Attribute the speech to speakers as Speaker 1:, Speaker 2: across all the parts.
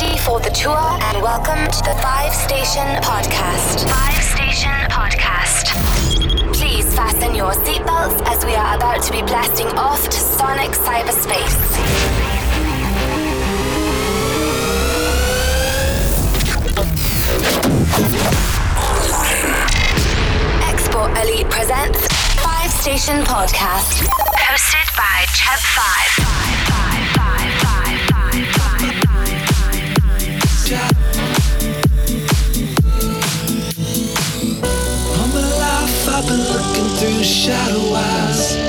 Speaker 1: ready for the tour and welcome to the Five Station Podcast. Five Station Podcast. Please fasten your seatbelts as we are about to be blasting off to sonic cyberspace. Export Elite presents Five Station Podcast, hosted by Cheb Five.
Speaker 2: shadow eyes.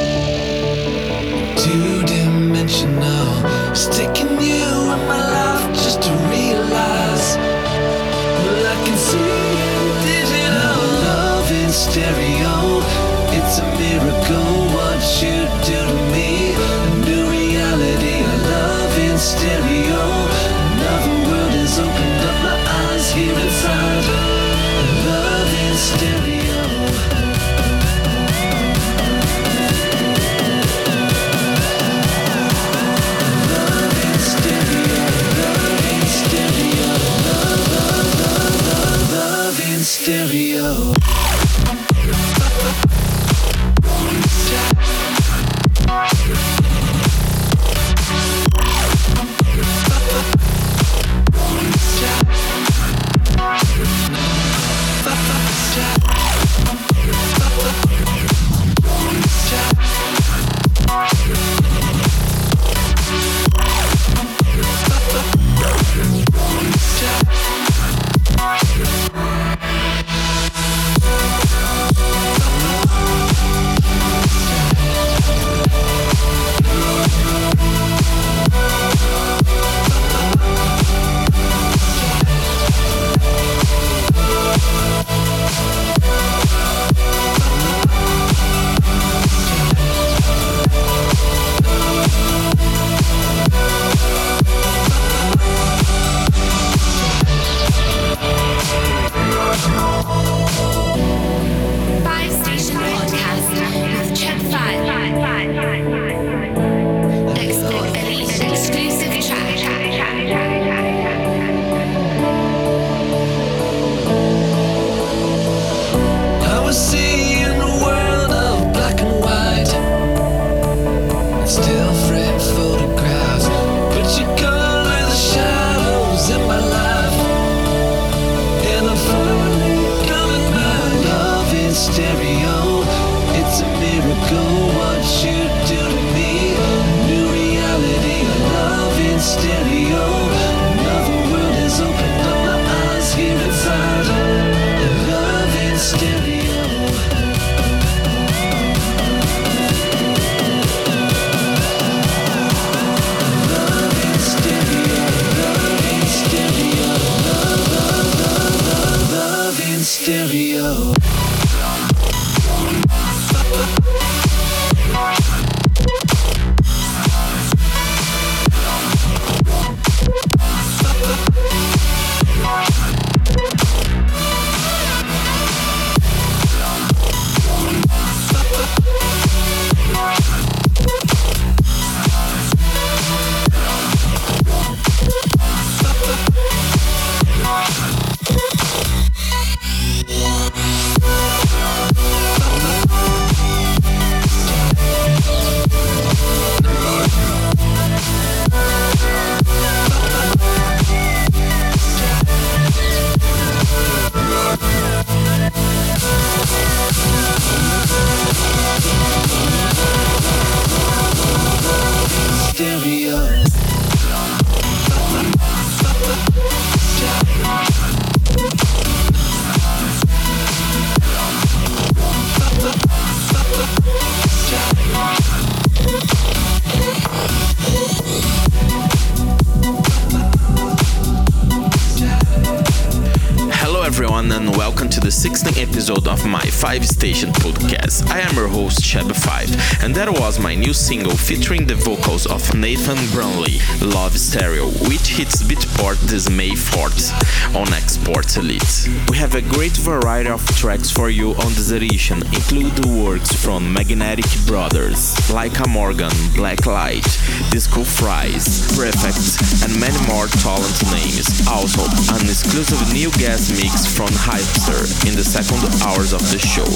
Speaker 3: Single featuring the vocals of Nathan Brunley, Love Stereo, which hits Beatport this May 4th on Export Elite. We have a great variety of tracks for you on this edition, include works from Magnetic Brothers, Laika Morgan, Blacklight, Disco Fries, Prefect, and many more talent names. Also, an exclusive new guest mix from Hypster in the second hours of the show.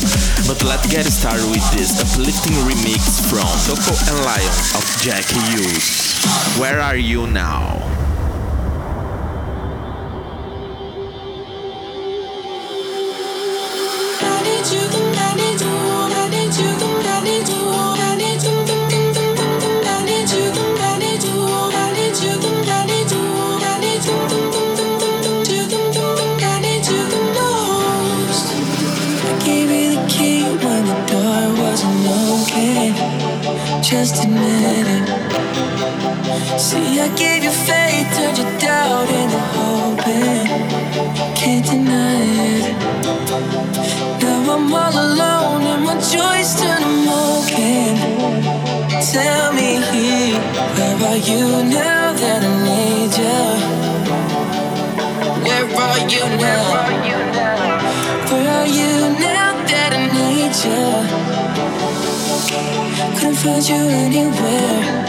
Speaker 3: But let's get started with this uplifting remix from Toko and Lion of Jack Hughes. Where are you now?
Speaker 4: See, I gave you faith, turned your doubt into hope, can't deny it. Now I'm all alone, and my joys turn to smoking. Tell me, where are you now that I need you? Where are you now? Where are you now that I need you? Couldn't find you anywhere.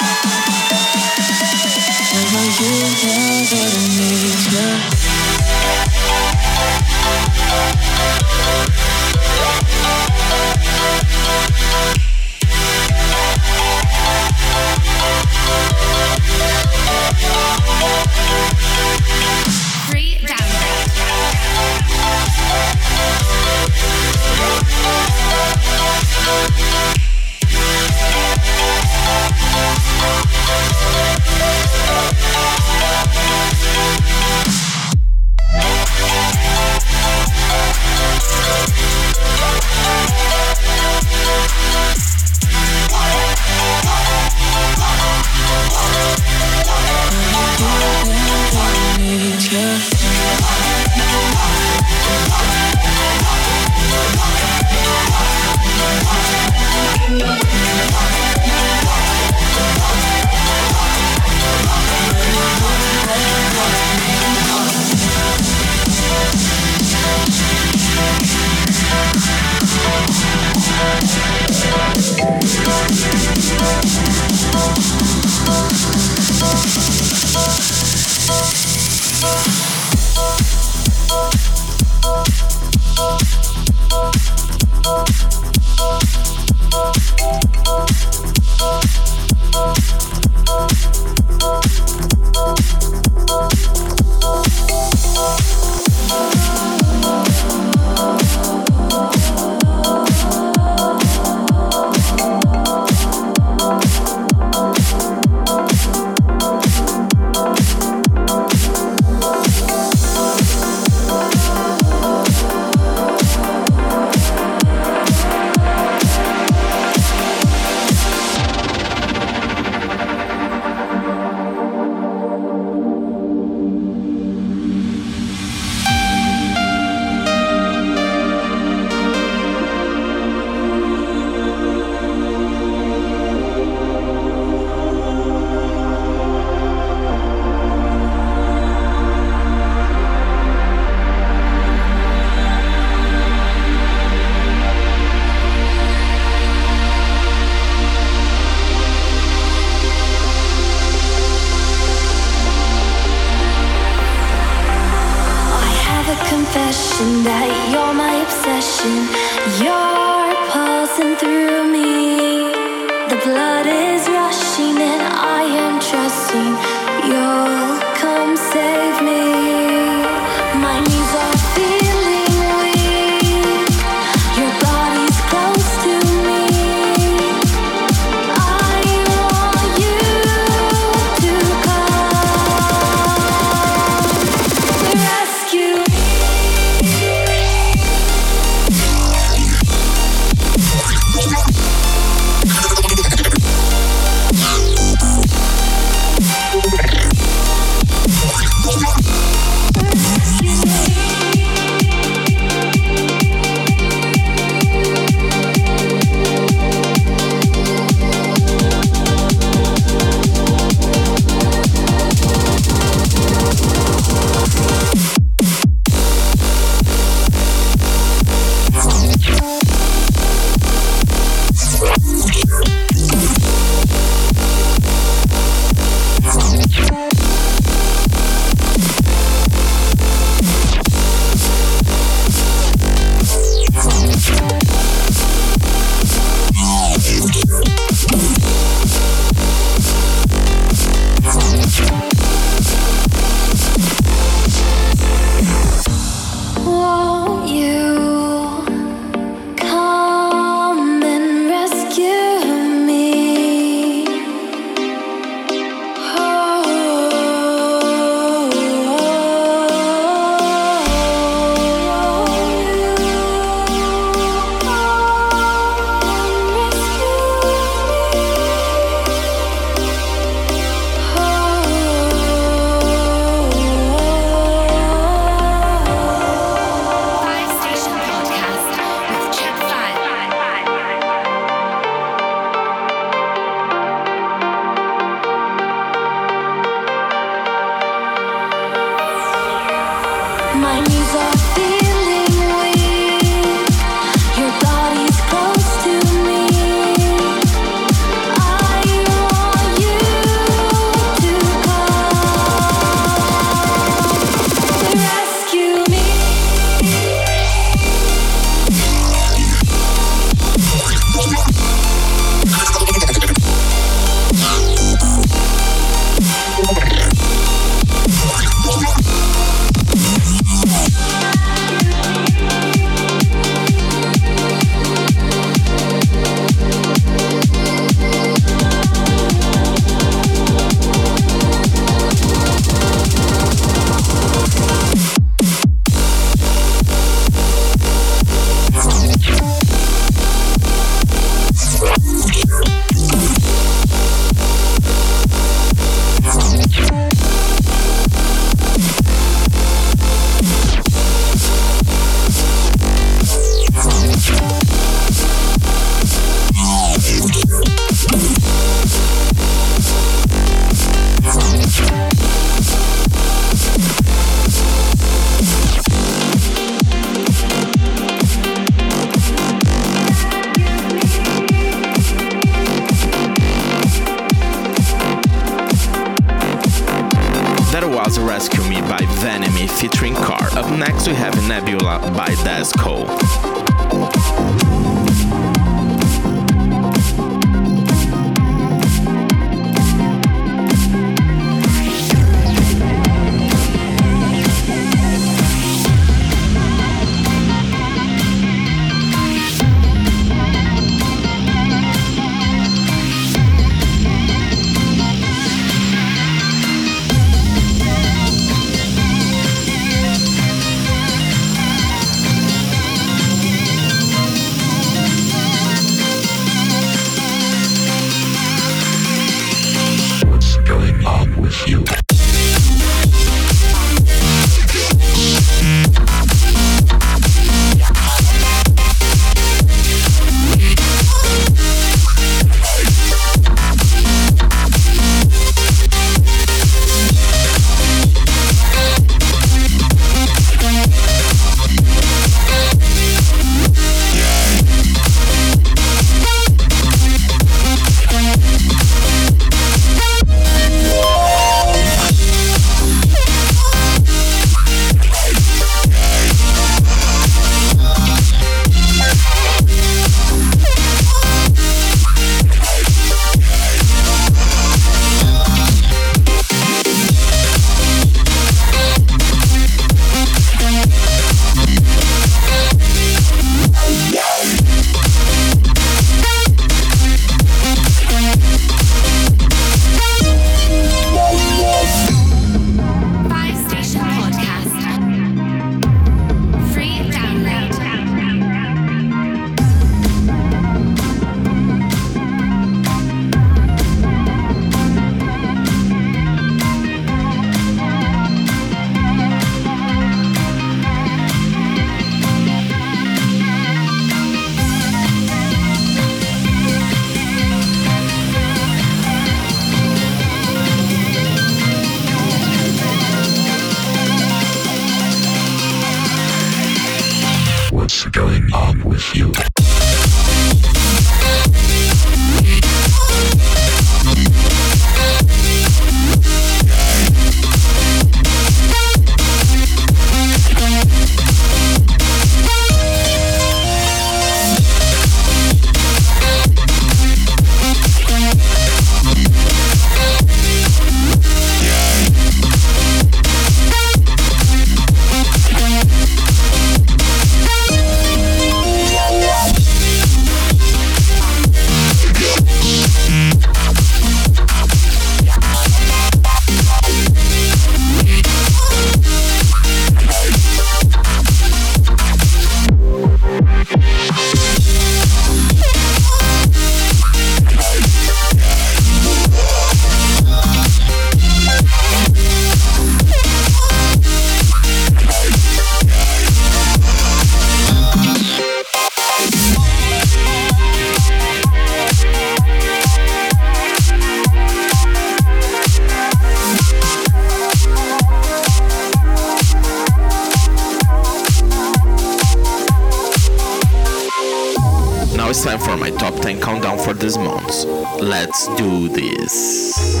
Speaker 3: countdown for this month. Let's do this.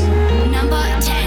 Speaker 5: Number 10.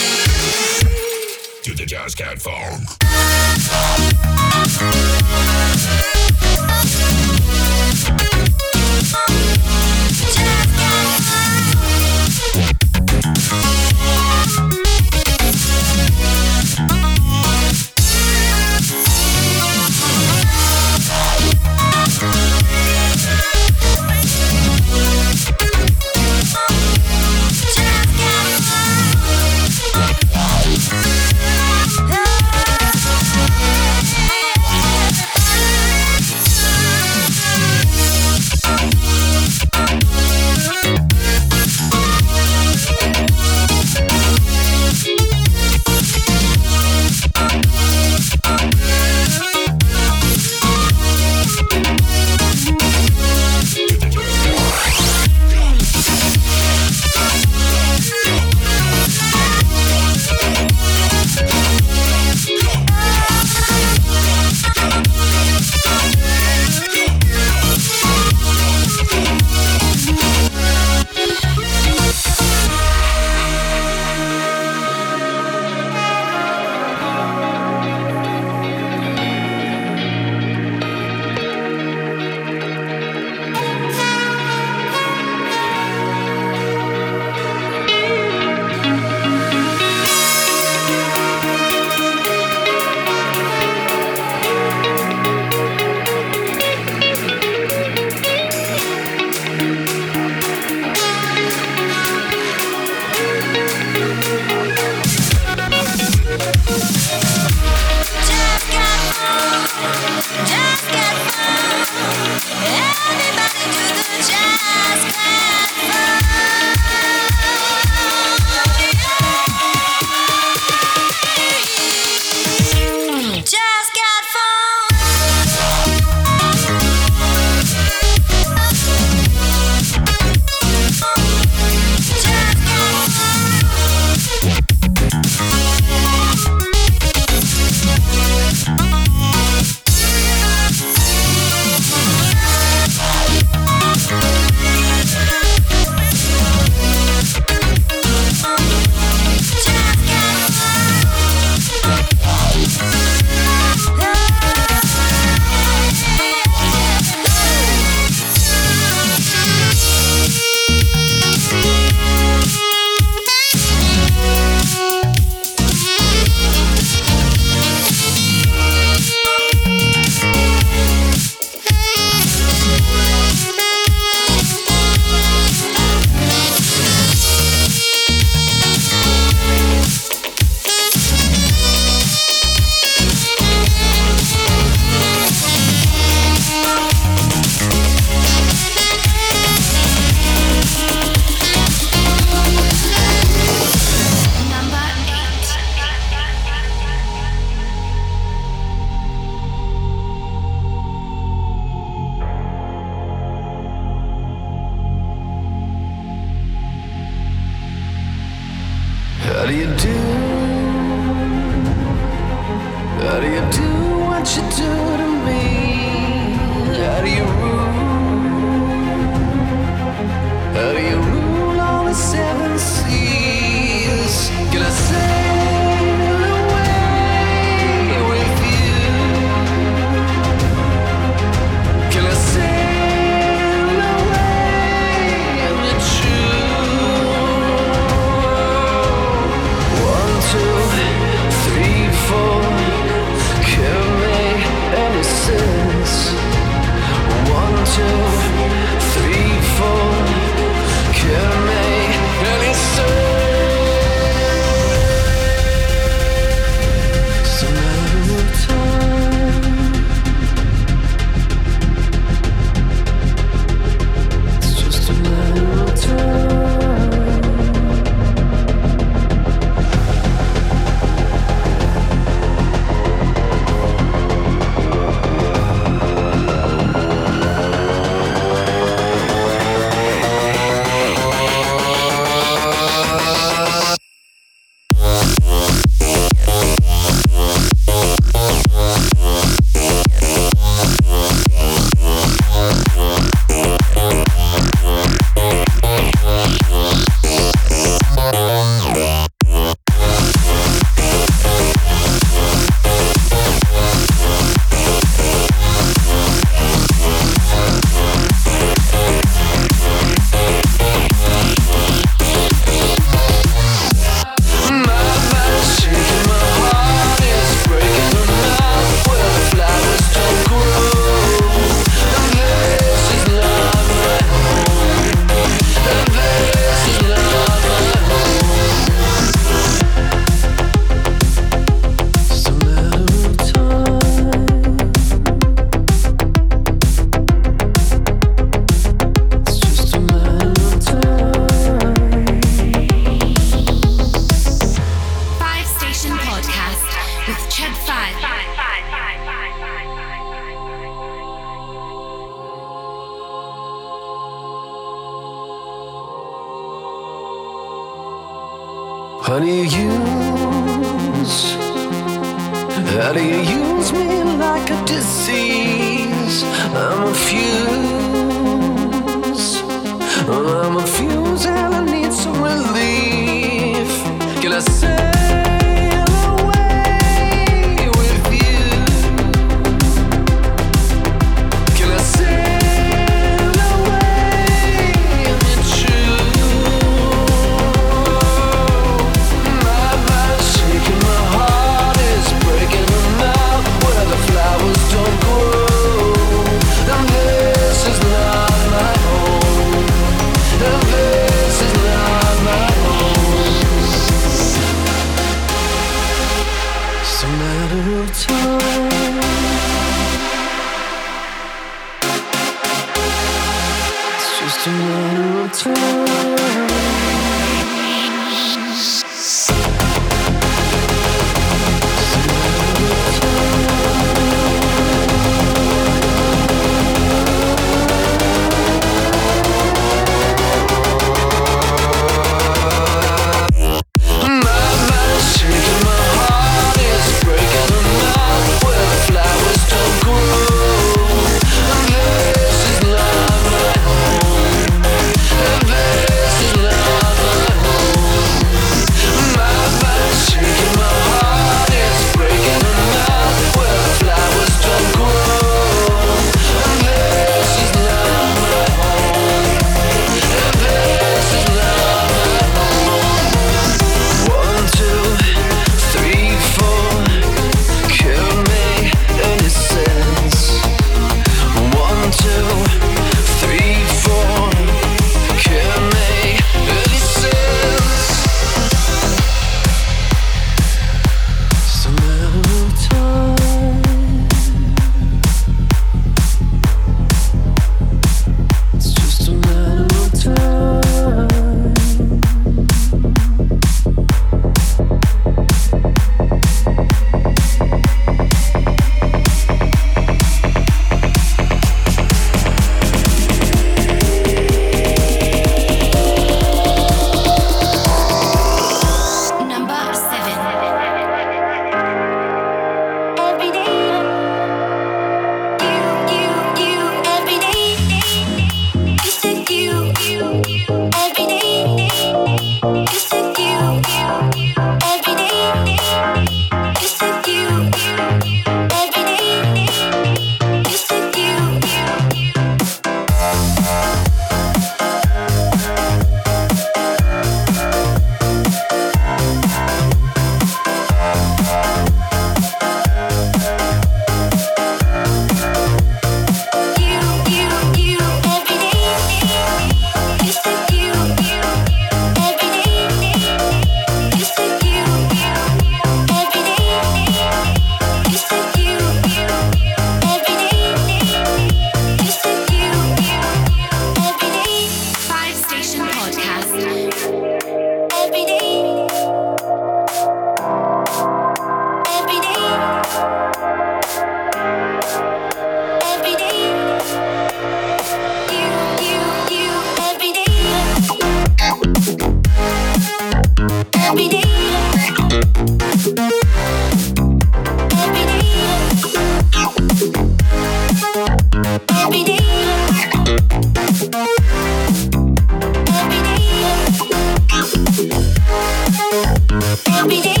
Speaker 6: I'll
Speaker 2: be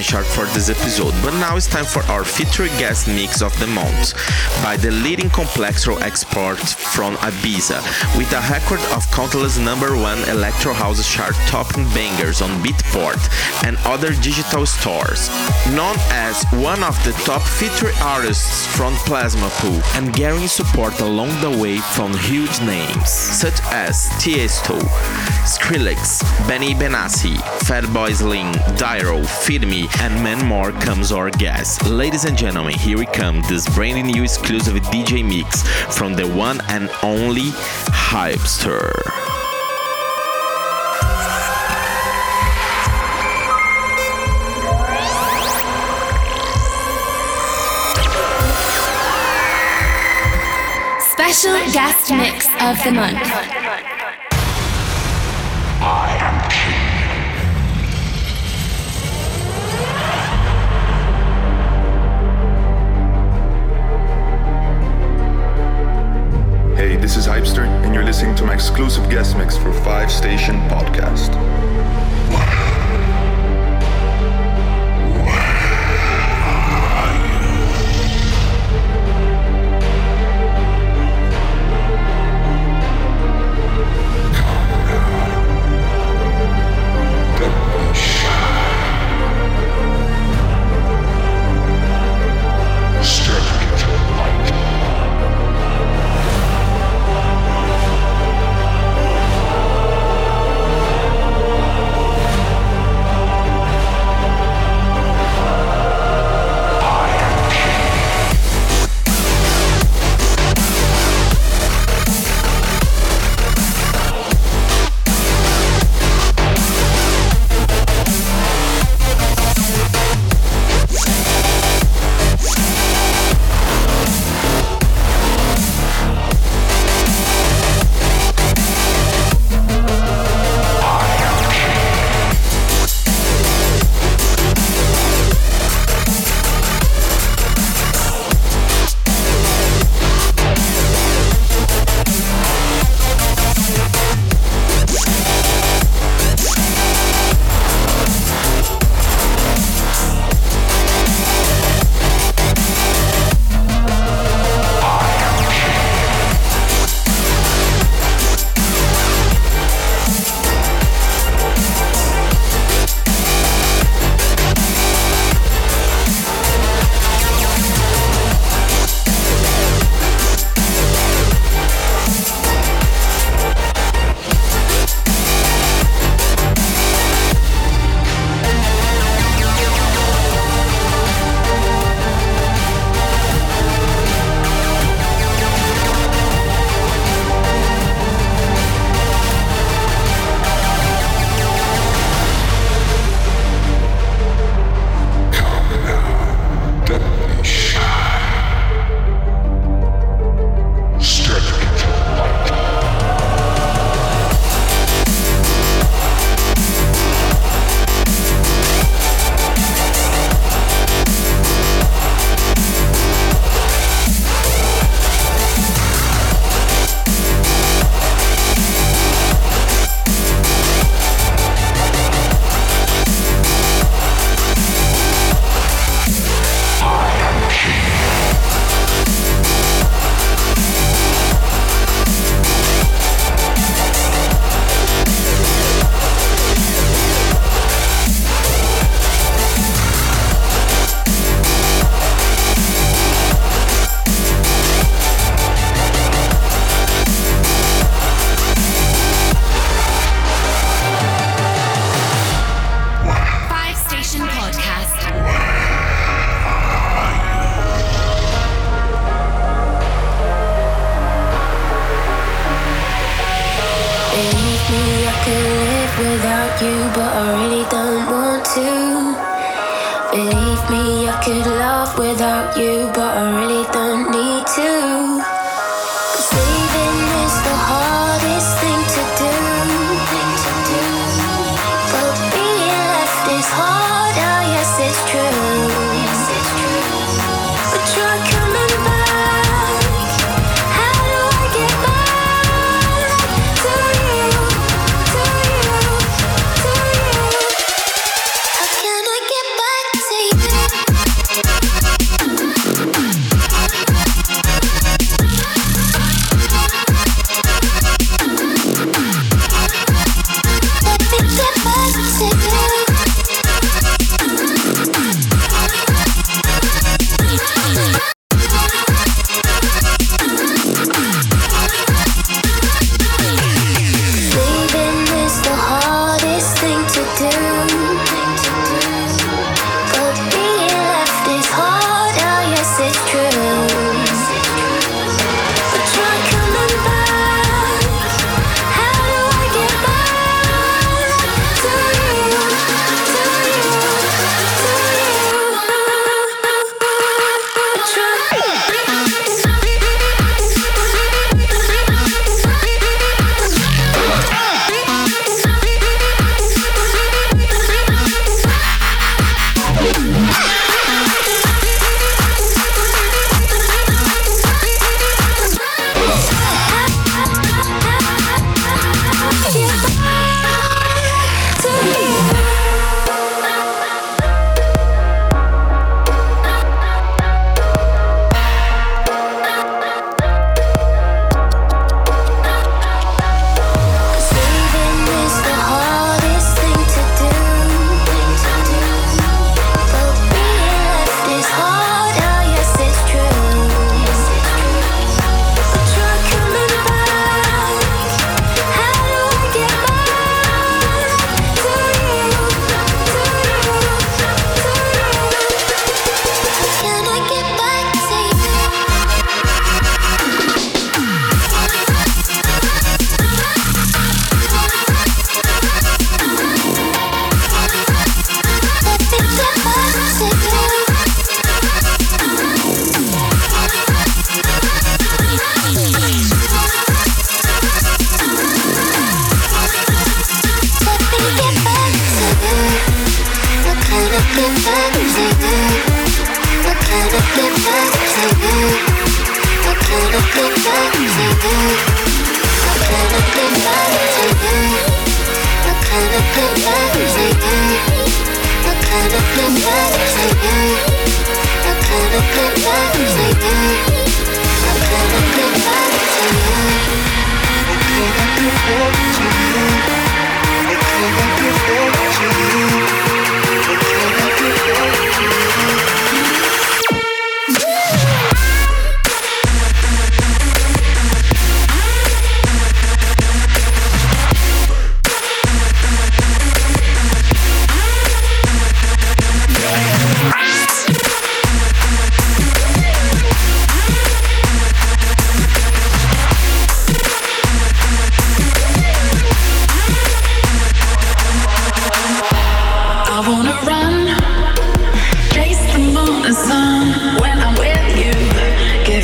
Speaker 2: my
Speaker 3: top 10 chart for this episode, but now it's time for our featured guest mix of the month by the leading complexo export from Ibiza with a record of countless number one electro house chart topping bangers on Beatport and other digital stores. Known as one of the top featured artists from Plasma Pool and getting support along the way from huge names such as Tiesto, Skrillex, Benny Benassi, Fatboy Slim, Dyro, Me, and many more comes our guest. Ladies and gentlemen, here we come, this brand new exclusive DJ mix from the one and only Hypster.
Speaker 7: Special guest mix of the month.
Speaker 8: Listening to my exclusive guest mix for Five Station Podcast.
Speaker 5: Without you, but I really don't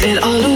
Speaker 9: city hop. Realize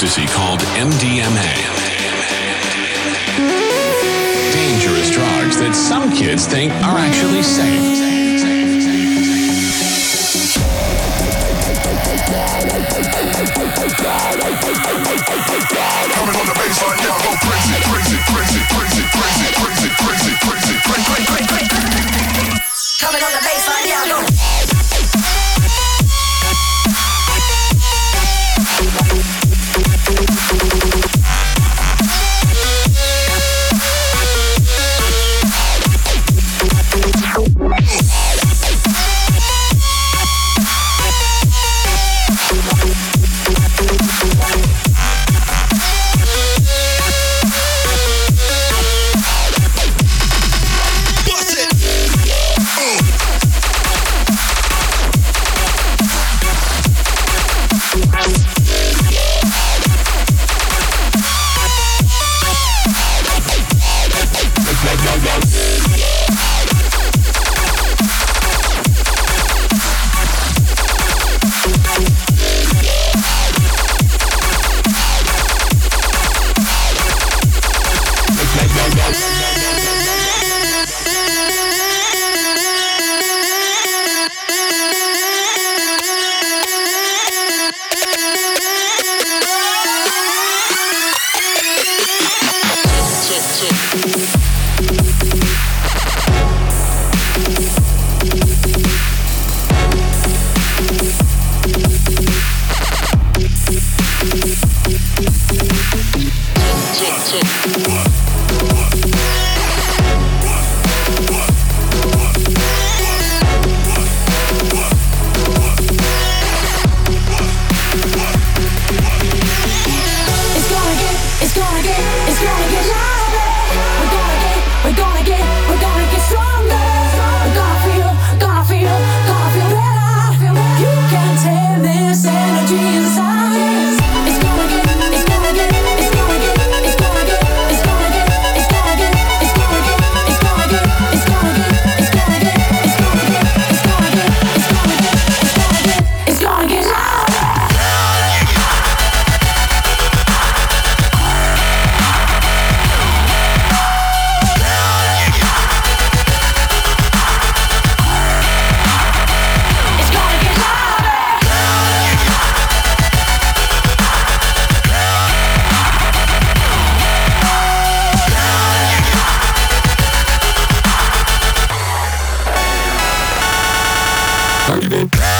Speaker 10: ecstasy
Speaker 2: Fuck it.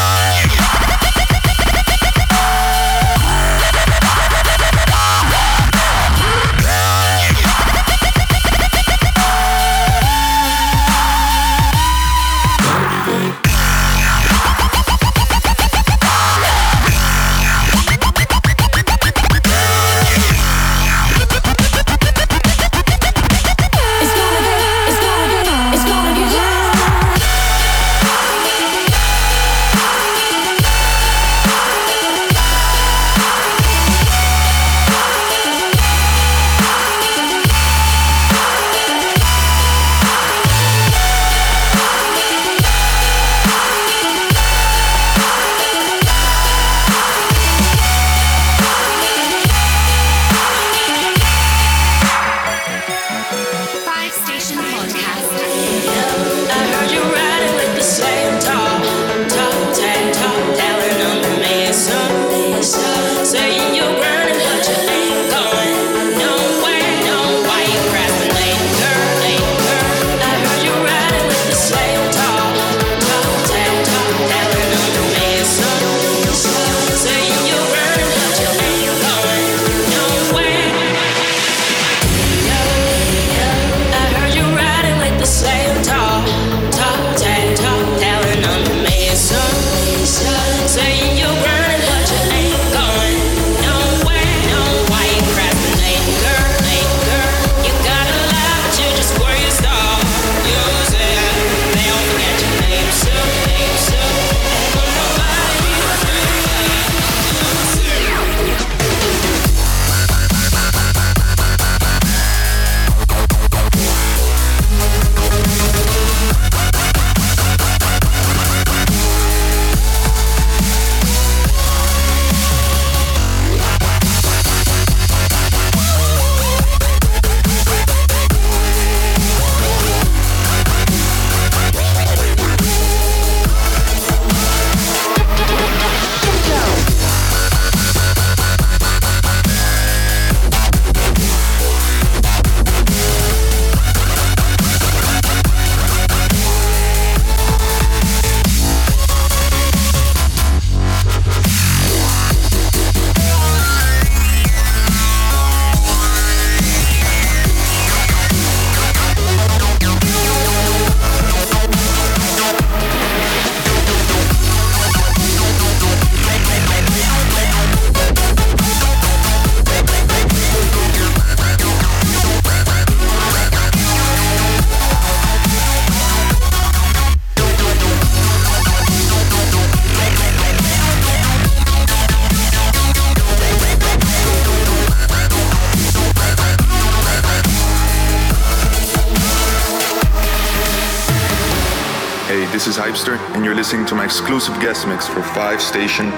Speaker 2: Guest mix for 5 Station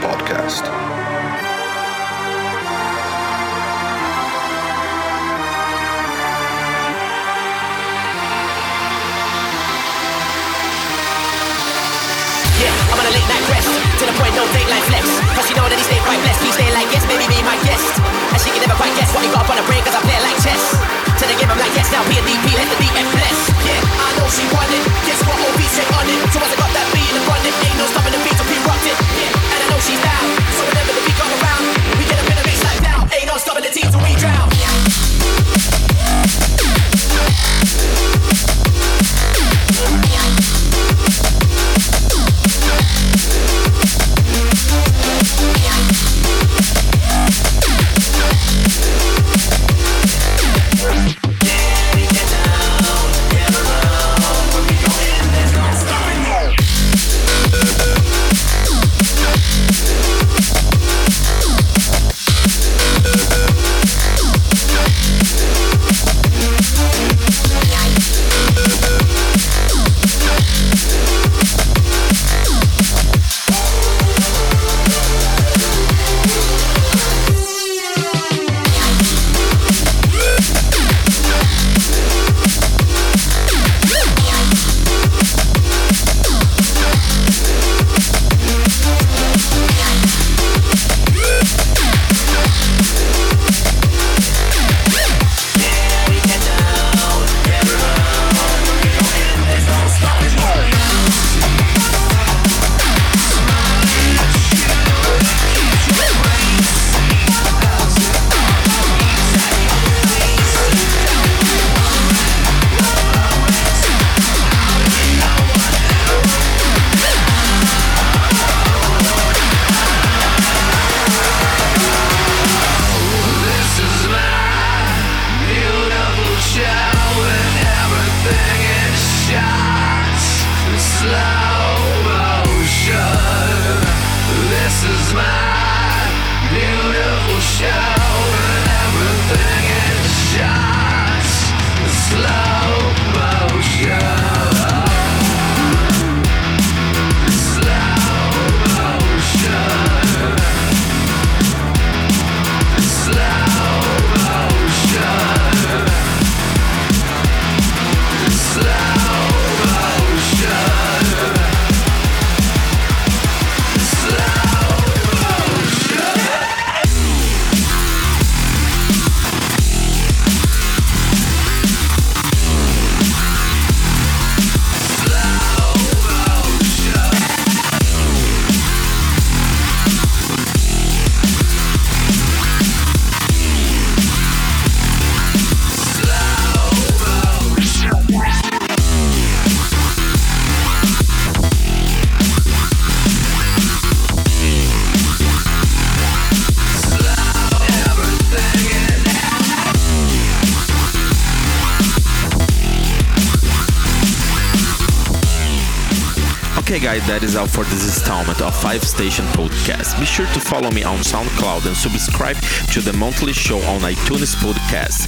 Speaker 3: for this installment of Five 5tation Podcast. Be sure to follow me on SoundCloud and subscribe to the monthly show on iTunes Podcast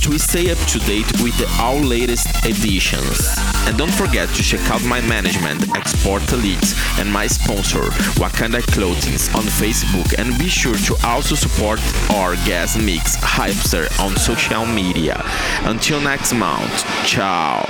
Speaker 3: to stay up to date with the all latest editions. And don't forget to check out my management, Export Elite, and my sponsor, Wakanda Clothing, on Facebook. And be sure to also support our guest mix, Hypster, on social media. Until next month, ciao.